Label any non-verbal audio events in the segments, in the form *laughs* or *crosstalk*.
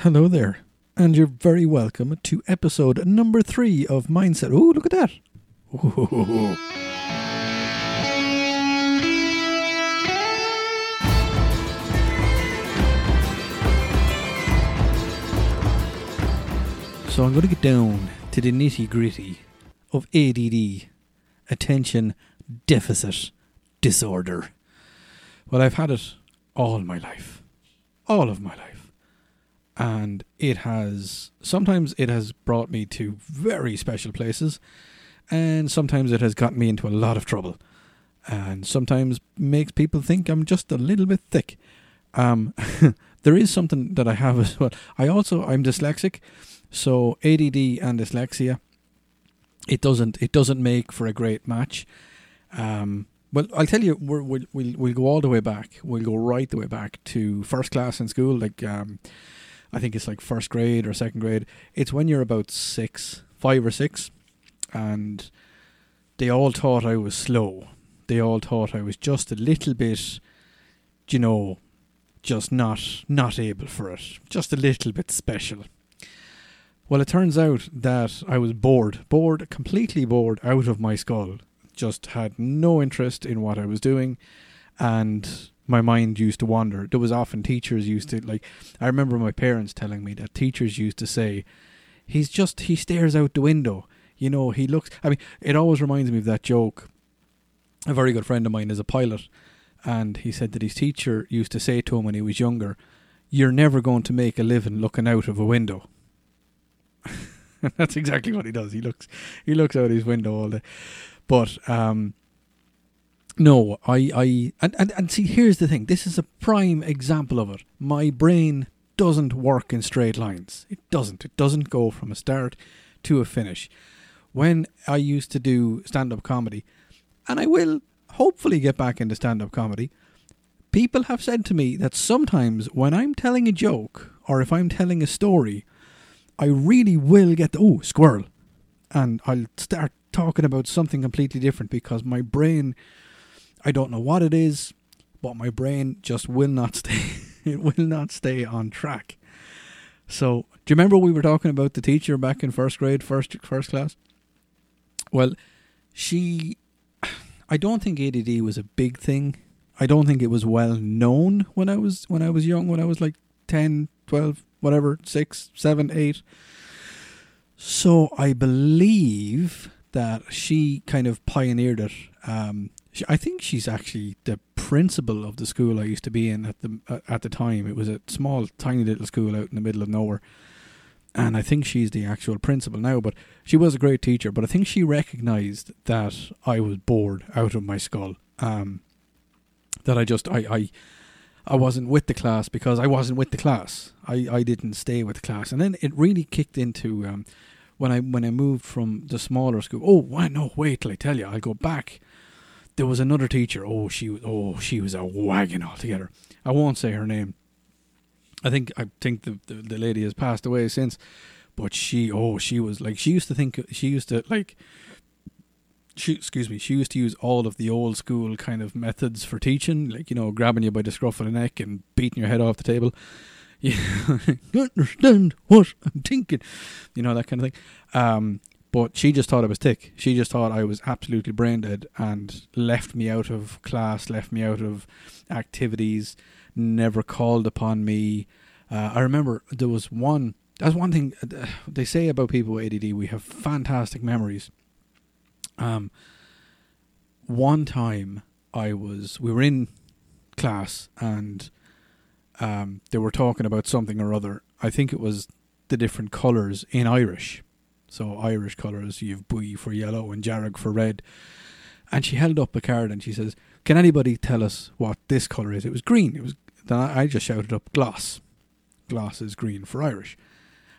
Hello there, and you're very welcome to episode number three of Mindset. Oh, look at that! Ooh. So I'm going to get down to the nitty gritty of ADD, attention deficit disorder. Well, I've had it all my life, all of my life, and it has sometimes it has brought me to very special places, and sometimes it has gotten me into a lot of trouble, and sometimes makes people think I'm just a little bit thick. Um, *laughs* there is something that I have as well. I also I'm dyslexic, so ADD and dyslexia. It doesn't it doesn't make for a great match. Um, well, I'll tell you, we're, we'll we'll we'll go all the way back. We'll go right the way back to first class in school. Like, um, I think it's like first grade or second grade. It's when you're about six, five or six, and they all thought I was slow. They all thought I was just a little bit, you know, just not not able for it. Just a little bit special. Well, it turns out that I was bored, bored, completely bored out of my skull. Just had no interest in what I was doing, and my mind used to wander. There was often teachers used to like. I remember my parents telling me that teachers used to say, "He's just he stares out the window." You know, he looks. I mean, it always reminds me of that joke. A very good friend of mine is a pilot, and he said that his teacher used to say to him when he was younger, "You're never going to make a living looking out of a window." *laughs* That's exactly what he does. He looks he looks out his window all day. But um no, I I and, and, and see here's the thing. This is a prime example of it. My brain doesn't work in straight lines. It doesn't. It doesn't go from a start to a finish. When I used to do stand up comedy, and I will hopefully get back into stand up comedy, people have said to me that sometimes when I'm telling a joke or if I'm telling a story, I really will get the, oh squirrel, and I'll start talking about something completely different because my brain, I don't know what it is, but my brain just will not stay. *laughs* it will not stay on track. So, do you remember we were talking about the teacher back in first grade, first first class? Well, she, *sighs* I don't think ADD was a big thing. I don't think it was well known when I was when I was young, when I was like 10, 12, whatever, six, seven, eight. So I believe that she kind of pioneered it. Um, she, I think she's actually the principal of the school I used to be in at the uh, at the time. It was a small, tiny little school out in the middle of nowhere, and I think she's the actual principal now. But she was a great teacher. But I think she recognised that I was bored out of my skull. Um, that I just I I I wasn't with the class because I wasn't with the class. I, I didn't stay with the class, and then it really kicked into um, when I when I moved from the smaller school. Oh, why no? Wait till I tell you. I'll go back. There was another teacher. Oh, she was oh she was a wagon altogether. I won't say her name. I think I think the, the the lady has passed away since, but she oh she was like she used to think she used to like she excuse me she used to use all of the old school kind of methods for teaching like you know grabbing you by the scruff of the neck and beating your head off the table *laughs* you understand what i'm thinking you know that kind of thing um, but she just thought i was thick she just thought i was absolutely brain dead and left me out of class left me out of activities never called upon me uh, i remember there was one that's one thing uh, they say about people with add we have fantastic memories um, one time I was, we were in class and um, they were talking about something or other. I think it was the different colours in Irish. So Irish colours, you've bui for yellow and dearg for red. And she held up a card and she says, "Can anybody tell us what this colour is?" It was green. It was. Then I just shouted up, "Gloss." Gloss is green for Irish.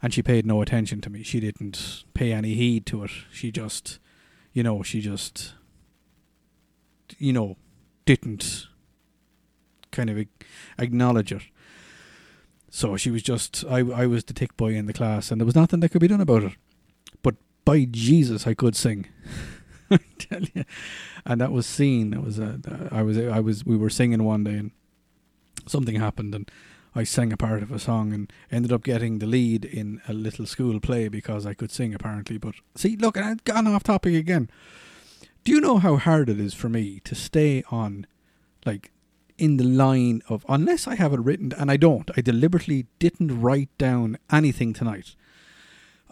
And she paid no attention to me. She didn't pay any heed to it. She just you know, she just, you know, didn't kind of acknowledge it. So she was just, I, I was the tick boy in the class, and there was nothing that could be done about it. By Jesus, I could sing. *laughs* I tell you, and that was seen. That was, uh, I was, I was, we were singing one day, and something happened, and I sang a part of a song and ended up getting the lead in a little school play because I could sing apparently. But see, look, I've gone off topic again. Do you know how hard it is for me to stay on, like, in the line of unless I have it written, and I don't. I deliberately didn't write down anything tonight.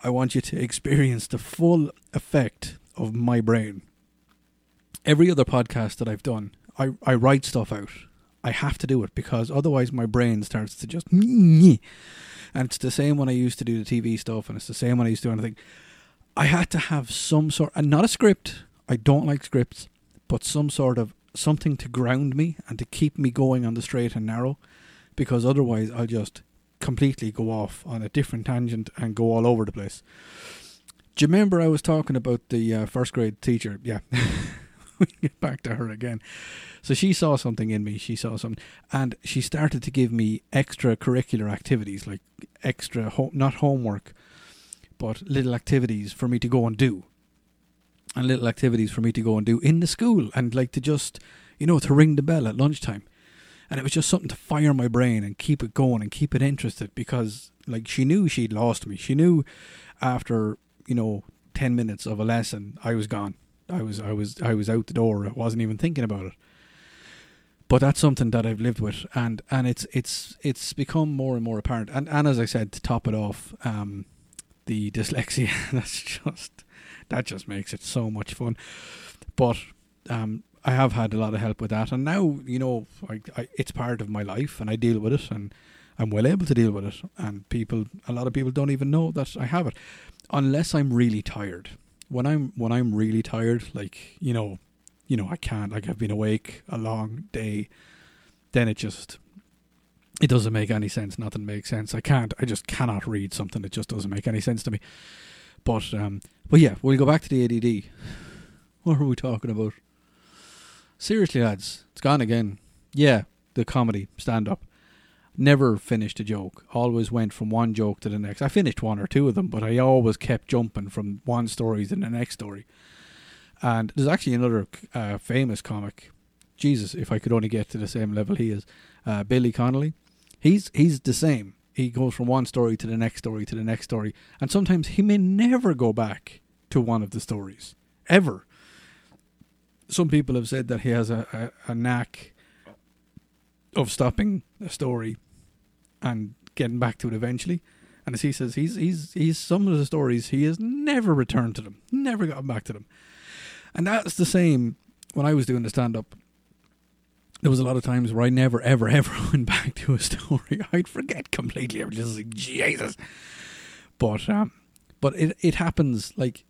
I want you to experience the full effect of my brain. Every other podcast that I've done, I, I write stuff out. I have to do it because otherwise my brain starts to just and it's the same when I used to do the TV stuff and it's the same when I used to do anything. I had to have some sort and not a script. I don't like scripts, but some sort of something to ground me and to keep me going on the straight and narrow because otherwise I'll just completely go off on a different tangent and go all over the place. Do you remember I was talking about the uh, first grade teacher? Yeah. *laughs* we get back to her again. So she saw something in me. She saw something, and she started to give me extracurricular activities, like extra, ho- not homework, but little activities for me to go and do, and little activities for me to go and do in the school, and like to just, you know, to ring the bell at lunchtime. And it was just something to fire my brain and keep it going and keep it interested because, like, she knew she'd lost me. She knew after, you know, 10 minutes of a lesson, I was gone. I was I was I was out the door. I wasn't even thinking about it. But that's something that I've lived with, and and it's it's it's become more and more apparent. And and as I said, to top it off, um, the *laughs* dyslexia that's just that just makes it so much fun. But um, I have had a lot of help with that, and now you know I, I, it's part of my life, and I deal with it, and I'm well able to deal with it. And people, a lot of people don't even know that I have it, unless I'm really tired when I'm when I'm really tired, like you know, you know, I can't. Like I've been awake a long day, then it just it doesn't make any sense. Nothing makes sense. I can't. I just cannot read something that just doesn't make any sense to me. But um, but yeah, we'll go back to the ADD. What are we talking about? Seriously, lads, it's gone again. Yeah, the comedy stand up never finished a joke. Always went from one joke to the next. I finished one or two of them, but I always kept jumping from one story to the next story. And there's actually another uh, famous comic. Jesus, if I could only get to the same level he is, uh, Billy Connolly. He's he's the same. He goes from one story to the next story to the next story, and sometimes he may never go back to one of the stories ever. Some people have said that he has a, a, a knack of stopping a story and getting back to it eventually. And as he says, he's he's he's some of the stories he has never returned to them, never gotten back to them. And that's the same when I was doing the stand up. There was a lot of times where I never, ever, *laughs* ever went back to a story. *laughs* I'd forget completely. I was just like, Jesus. But um, but it it happens like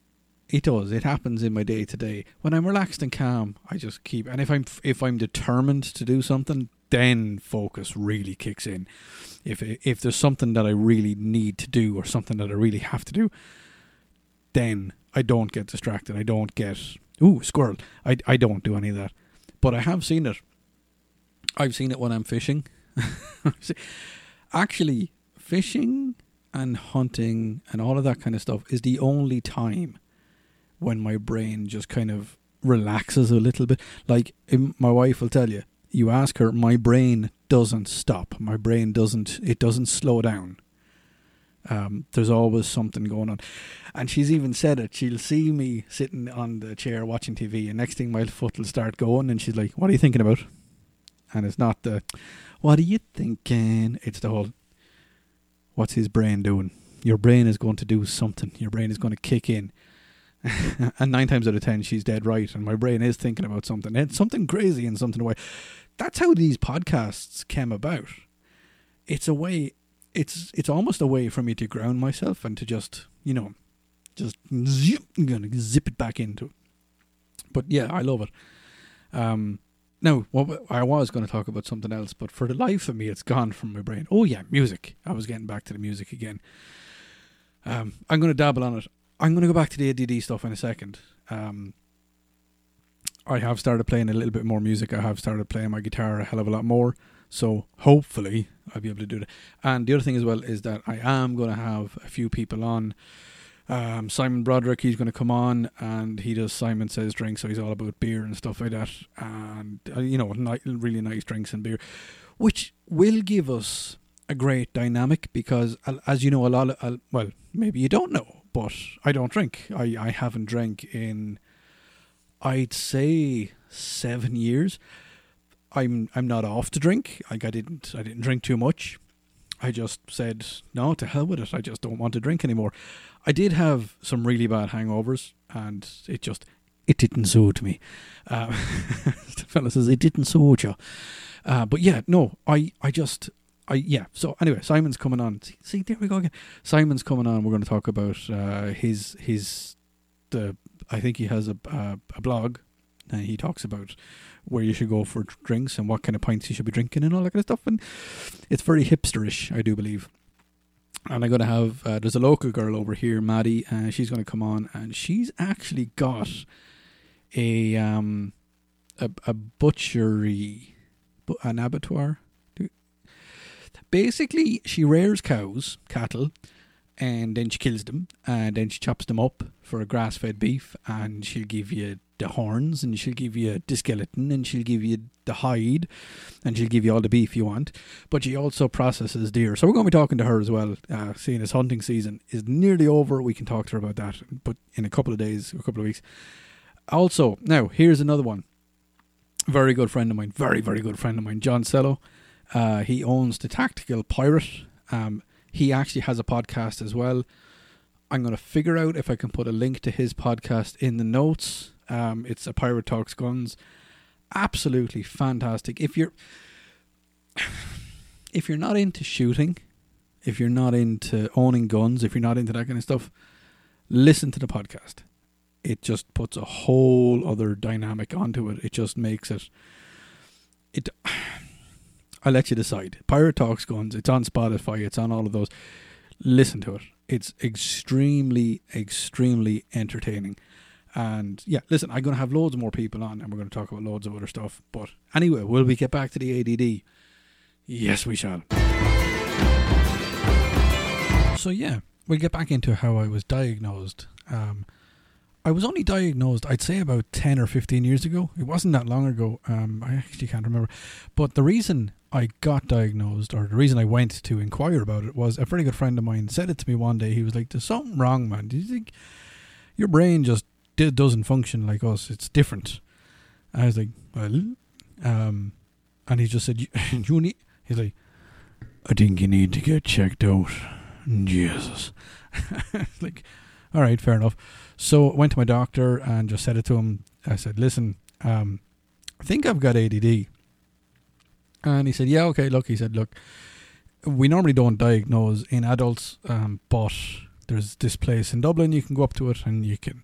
it does. It happens in my day to day. When I'm relaxed and calm, I just keep. And if I'm if I'm determined to do something, then focus really kicks in. If if there's something that I really need to do or something that I really have to do, then I don't get distracted. I don't get ooh squirrel. I I don't do any of that. But I have seen it. I've seen it when I'm fishing. *laughs* Actually, fishing and hunting and all of that kind of stuff is the only time when my brain just kind of relaxes a little bit. Like my wife will tell you, you ask her, my brain doesn't stop. My brain doesn't. It doesn't slow down. Um, there's always something going on, and she's even said it. She'll see me sitting on the chair watching TV, and next thing my foot will start going, and she's like, "What are you thinking about?" And it's not the, "What are you thinking?" It's the whole, "What's his brain doing?" Your brain is going to do something. Your brain is going to kick in. *laughs* and nine times out of ten, she's dead right, and my brain is thinking about something. It's something crazy and something away that's how these podcasts came about. It's a way it's it's almost a way for me to ground myself and to just, you know, just zip, gonna zip it back into it. But yeah, I love it. Um now, well, I was going to talk about something else, but for the life of me, it's gone from my brain. Oh yeah, music. I was getting back to the music again. Um, I'm going to dabble on it. I'm going to go back to the ADD stuff in a second. Um, I have started playing a little bit more music. I have started playing my guitar a hell of a lot more. So hopefully I'll be able to do that. And the other thing as well is that I am going to have a few people on. Um, Simon Broderick, he's going to come on, and he does Simon Says Drinks, so he's all about beer and stuff like that, and uh, you know, ni- really nice drinks and beer, which will give us a great dynamic because, as you know, a lot of well, maybe you don't know, but I don't drink. I I haven't drank in, I'd say seven years. I'm I'm not off to drink. Like I didn't I didn't drink too much. I just said no to hell with it. I just don't want to drink anymore. I did have some really bad hangovers, and it just it didn't suit me. Uh, *laughs* the fella says it didn't suit you. Uh, but yeah, no, I I just I yeah. So anyway, Simon's coming on. See, see there we go again. Simon's coming on. We're going to talk about uh, his his the. I think he has a a blog, and he talks about where you should go for drinks and what kind of pints you should be drinking and all that kind of stuff. And it's very hipsterish, I do believe. And I'm going to have, uh, there's a local girl over here, Maddie, uh, she's going to come on, and she's actually got a um a, a butchery, an abattoir. Basically, she rears cows, cattle, and then she kills them, and then she chops them up for a grass-fed beef, and she'll give you the horns and she'll give you the skeleton and she'll give you the hide and she'll give you all the beef you want. But she also processes deer. So we're going to be talking to her as well, uh, seeing as hunting season is nearly over. We can talk to her about that, but in a couple of days, a couple of weeks. Also, now here's another one. Very good friend of mine, very, very good friend of mine, John Sello. Uh, he owns the Tactical Pirate. Um, he actually has a podcast as well. I'm going to figure out if I can put a link to his podcast in the notes. Um, it's a Pirate Talks Guns. Absolutely fantastic. If you're *sighs* if you're not into shooting, if you're not into owning guns, if you're not into that kind of stuff, listen to the podcast. It just puts a whole other dynamic onto it. It just makes it it *sighs* I'll let you decide. Pirate Talks Guns, it's on Spotify, it's on all of those. Listen to it. It's extremely, extremely entertaining. And yeah, listen, I'm going to have loads more people on and we're going to talk about loads of other stuff. But anyway, will we get back to the ADD? Yes, we shall. So yeah, we'll get back into how I was diagnosed. Um, I was only diagnosed, I'd say, about 10 or 15 years ago. It wasn't that long ago. Um, I actually can't remember. But the reason I got diagnosed, or the reason I went to inquire about it, was a very good friend of mine said it to me one day. He was like, There's something wrong, man. Do you think your brain just did, doesn't function like us. It's different. I was like, well, um, and he just said, you, *laughs* you need. He's like, I think you need to get checked out. Jesus. *laughs* like, all right, fair enough. So went to my doctor and just said it to him. I said, listen, um, I think I've got ADD. And he said, yeah, okay, look, he said, look, we normally don't diagnose in adults, um, but there's this place in Dublin, you can go up to it and you can.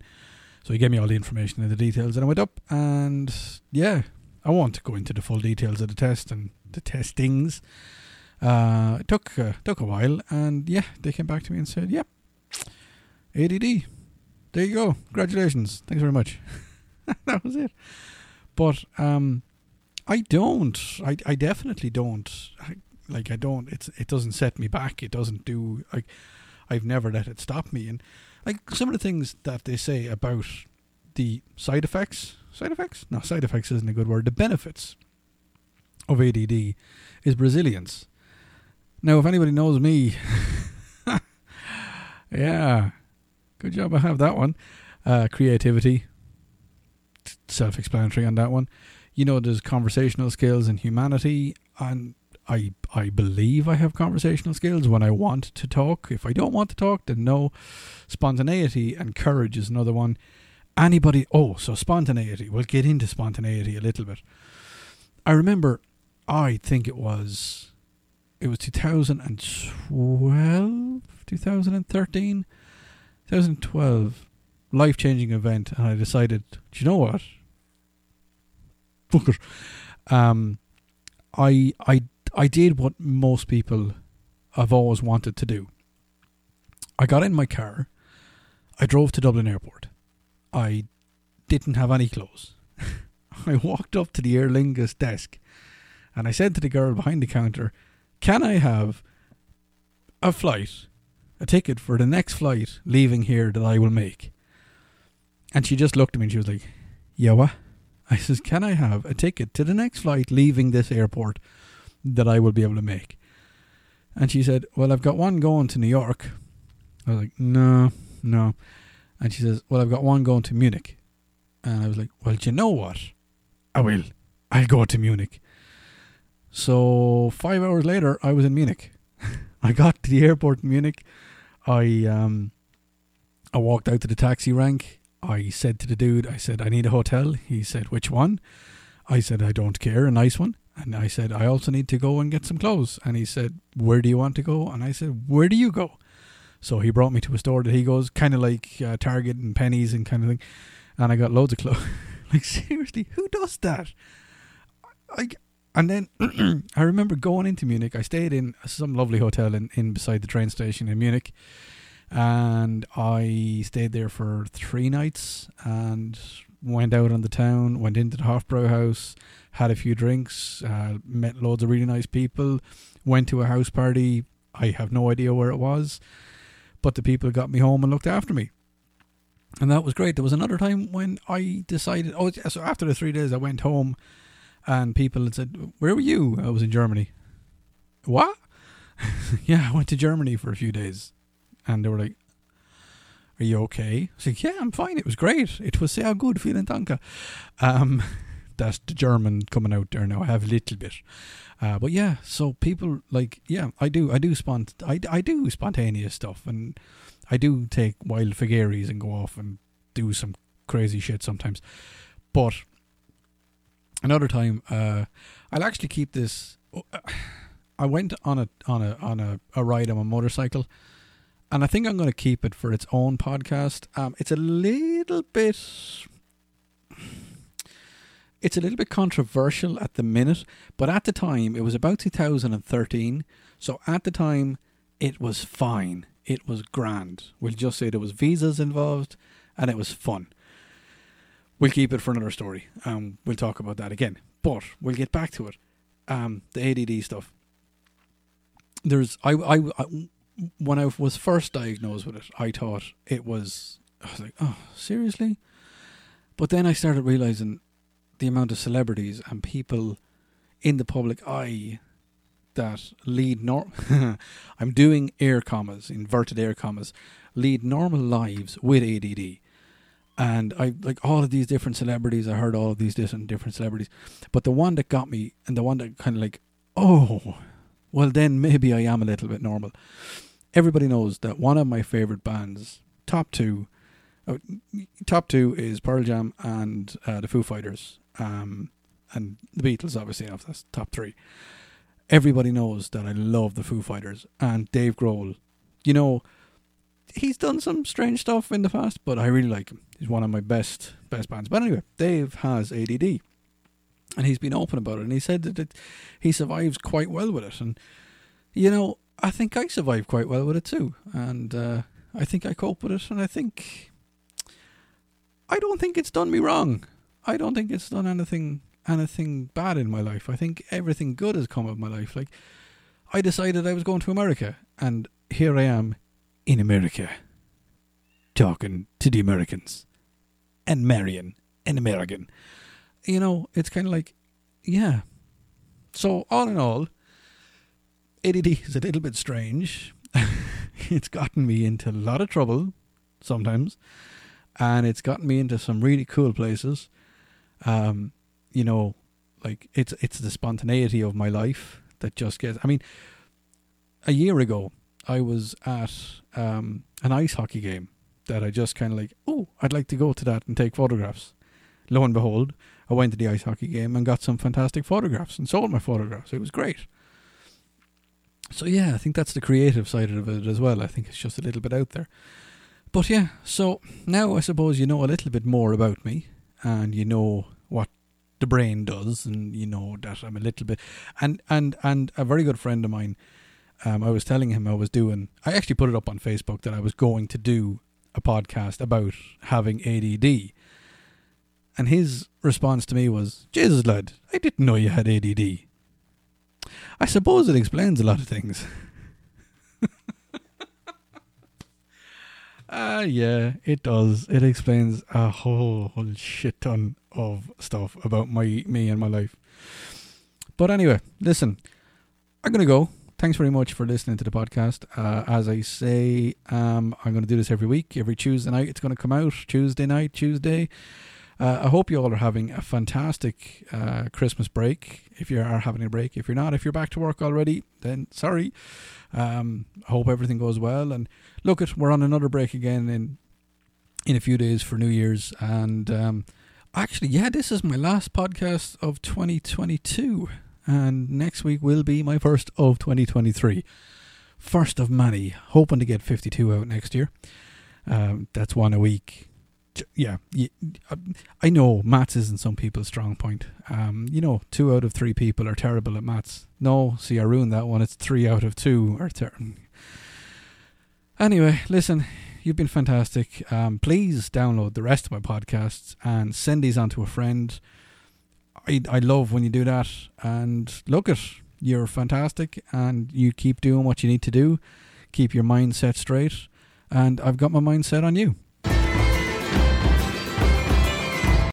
So he gave me all the information and the details, and I went up, and yeah, I won't go into the full details of the test and the testings. Uh, it took uh, took a while, and yeah, they came back to me and said, "Yep, ADD. There you go. Congratulations. Thanks very much." *laughs* that was it. But um, I don't. I I definitely don't. I, like I don't. It's it doesn't set me back. It doesn't do like I've never let it stop me. And like some of the things that they say about the side effects, side effects? No, side effects isn't a good word. The benefits of ADD is resilience. Now, if anybody knows me, *laughs* yeah, good job. I have that one. Uh, creativity, self-explanatory on that one. You know, there's conversational skills and humanity, and I I believe I have conversational skills when I want to talk. If I don't want to talk, then no. Spontaneity and courage is another one. Anybody oh, so spontaneity. We'll get into spontaneity a little bit. I remember I think it was it was 2012, 2013, 2012 life-changing event and I decided, do you know what? Fuck it. Um I I I did what most people have always wanted to do. I got in my car. I drove to Dublin Airport. I didn't have any clothes. *laughs* I walked up to the Aer Lingus desk and I said to the girl behind the counter, Can I have a flight, a ticket for the next flight leaving here that I will make? And she just looked at me and she was like, Yeah, what? I says, Can I have a ticket to the next flight leaving this airport that I will be able to make. And she said, Well, I've got one going to New York. I was like, No, no. And she says, Well, I've got one going to Munich. And I was like, Well, do you know what? I will. I'll go to Munich. So five hours later, I was in Munich. I got to the airport in Munich. I um, I walked out to the taxi rank. I said to the dude, I said, I need a hotel. He said, which one? I said, I don't care, a nice one. And I said, I also need to go and get some clothes. And he said, Where do you want to go? And I said, Where do you go? So he brought me to a store that he goes, kind of like uh, Target and Penneys and kind of thing. And I got loads of clothes. *laughs* like, seriously, who does that? I, and then *clears throat* I remember going into Munich. I stayed in some lovely hotel in, in beside the train station in Munich, and I stayed there for three nights and went out on the town. Went into the Hofbrauhaus, had a few drinks, uh, met loads of really nice people. Went to a house party. I have no idea where it was, but the people got me home and looked after me. And that was great. There was another time when I decided. Oh, so after the three days, I went home and people had said, "Where were you?" I was in Germany. What? *laughs* yeah, I went to Germany for a few days, and they were like, "Are you okay?" I like, "Yeah, I'm fine. It was great. It was sehr good, vielen Dank." Um, *laughs* that's the German coming out there now. I have a little bit, uh, but yeah. So people like, yeah, I do, I do spont, I, I do spontaneous stuff, and I do take wild figures and go off and do some crazy shit sometimes, but another time, uh, I'll actually keep this. *sighs* I went on a on a on a, a ride on a motorcycle, and I think I'm going to keep it for its own podcast. Um, it's a little bit. *sighs* It's a little bit controversial at the minute, but at the time it was about 2013. So at the time, it was fine. It was grand. We'll just say there was visas involved, and it was fun we'll keep it for another story. Um, we'll talk about that again. But we'll get back to it. Um, the ADD stuff. There's I, I, I when I was first diagnosed with it, I thought it was I was like, oh, seriously? But then I started realizing the amount of celebrities and people in the public eye that lead norm *laughs* I'm doing air commas, inverted air commas, lead normal lives with ADD and I like all of these different celebrities. I heard all of these different different celebrities, but the one that got me and the one that kind of like, oh, well then maybe I am a little bit normal. Everybody knows that one of my favorite bands, top two, uh, top two is Pearl Jam and uh, the Foo Fighters, um, and the Beatles. Obviously, enough that's top three. Everybody knows that I love the Foo Fighters and Dave Grohl. You know, he's done some strange stuff in the past, but I really like him. He's one of my best best bands. But anyway, Dave has ADD, and he's been open about it, and he said that it, he survives quite well with it. And you know, I think I survive quite well with it too, and uh, I think I cope with it, and I think I don't think it's done me wrong. I don't think it's done anything anything bad in my life. I think everything good has come of my life. Like I decided I was going to America, and here I am in America, talking to the Americans, and marrying an American. You know, it's kind of like, yeah. So, all in all, ADD is a little bit strange. *laughs* it's gotten me into a lot of trouble sometimes, and it's gotten me into some really cool places. Um, you know, like it's it's the spontaneity of my life that just gets. I mean, a year ago, I was at um, an ice hockey game that I just kind of like, oh, I'd like to go to that and take photographs. Lo and behold, I went to the ice hockey game and got some fantastic photographs and sold my photographs. It was great. So yeah, I think that's the creative side of it as well. I think it's just a little bit out there. But yeah, so now I suppose you know a little bit more about me and you know what the brain does and you know that I'm a little bit and and and a very good friend of mine um, I was telling him I was doing. I actually put it up on Facebook that I was going to do a podcast about having ADD, and his response to me was, "Jesus, lad, I didn't know you had ADD." I suppose it explains a lot of things. *laughs* Ah, uh, yeah, it does. It explains a whole, whole shit ton of stuff about my me and my life. But anyway, listen, I'm gonna go thanks very much for listening to the podcast. Uh, as I say, um, I'm going to do this every week, every Tuesday night. It's going to come out Tuesday night, Tuesday. Uh, I hope you all are having a fantastic uh, Christmas break. If you are having a break, if you're not, if you're back to work already, then sorry. Um, I hope everything goes well. And look, at we're on another break again in in a few days for New Year's. And um, actually, yeah, this is my last podcast of 2022, and next week will be my first of 2023. First of many, hoping to get 52 out next year. Um, that's one a week yeah, I know maths isn't some people's strong point. Um, you know, two out of three people are terrible at maths. No, see, I ruined that one. It's three out of two are terrible. Anyway, listen, you've been fantastic. Um, please download the rest of my podcasts and send these on to a friend. I I love when you do that. And look at you're fantastic, and you keep doing what you need to do. Keep your mindset straight, and I've got my mindset on you.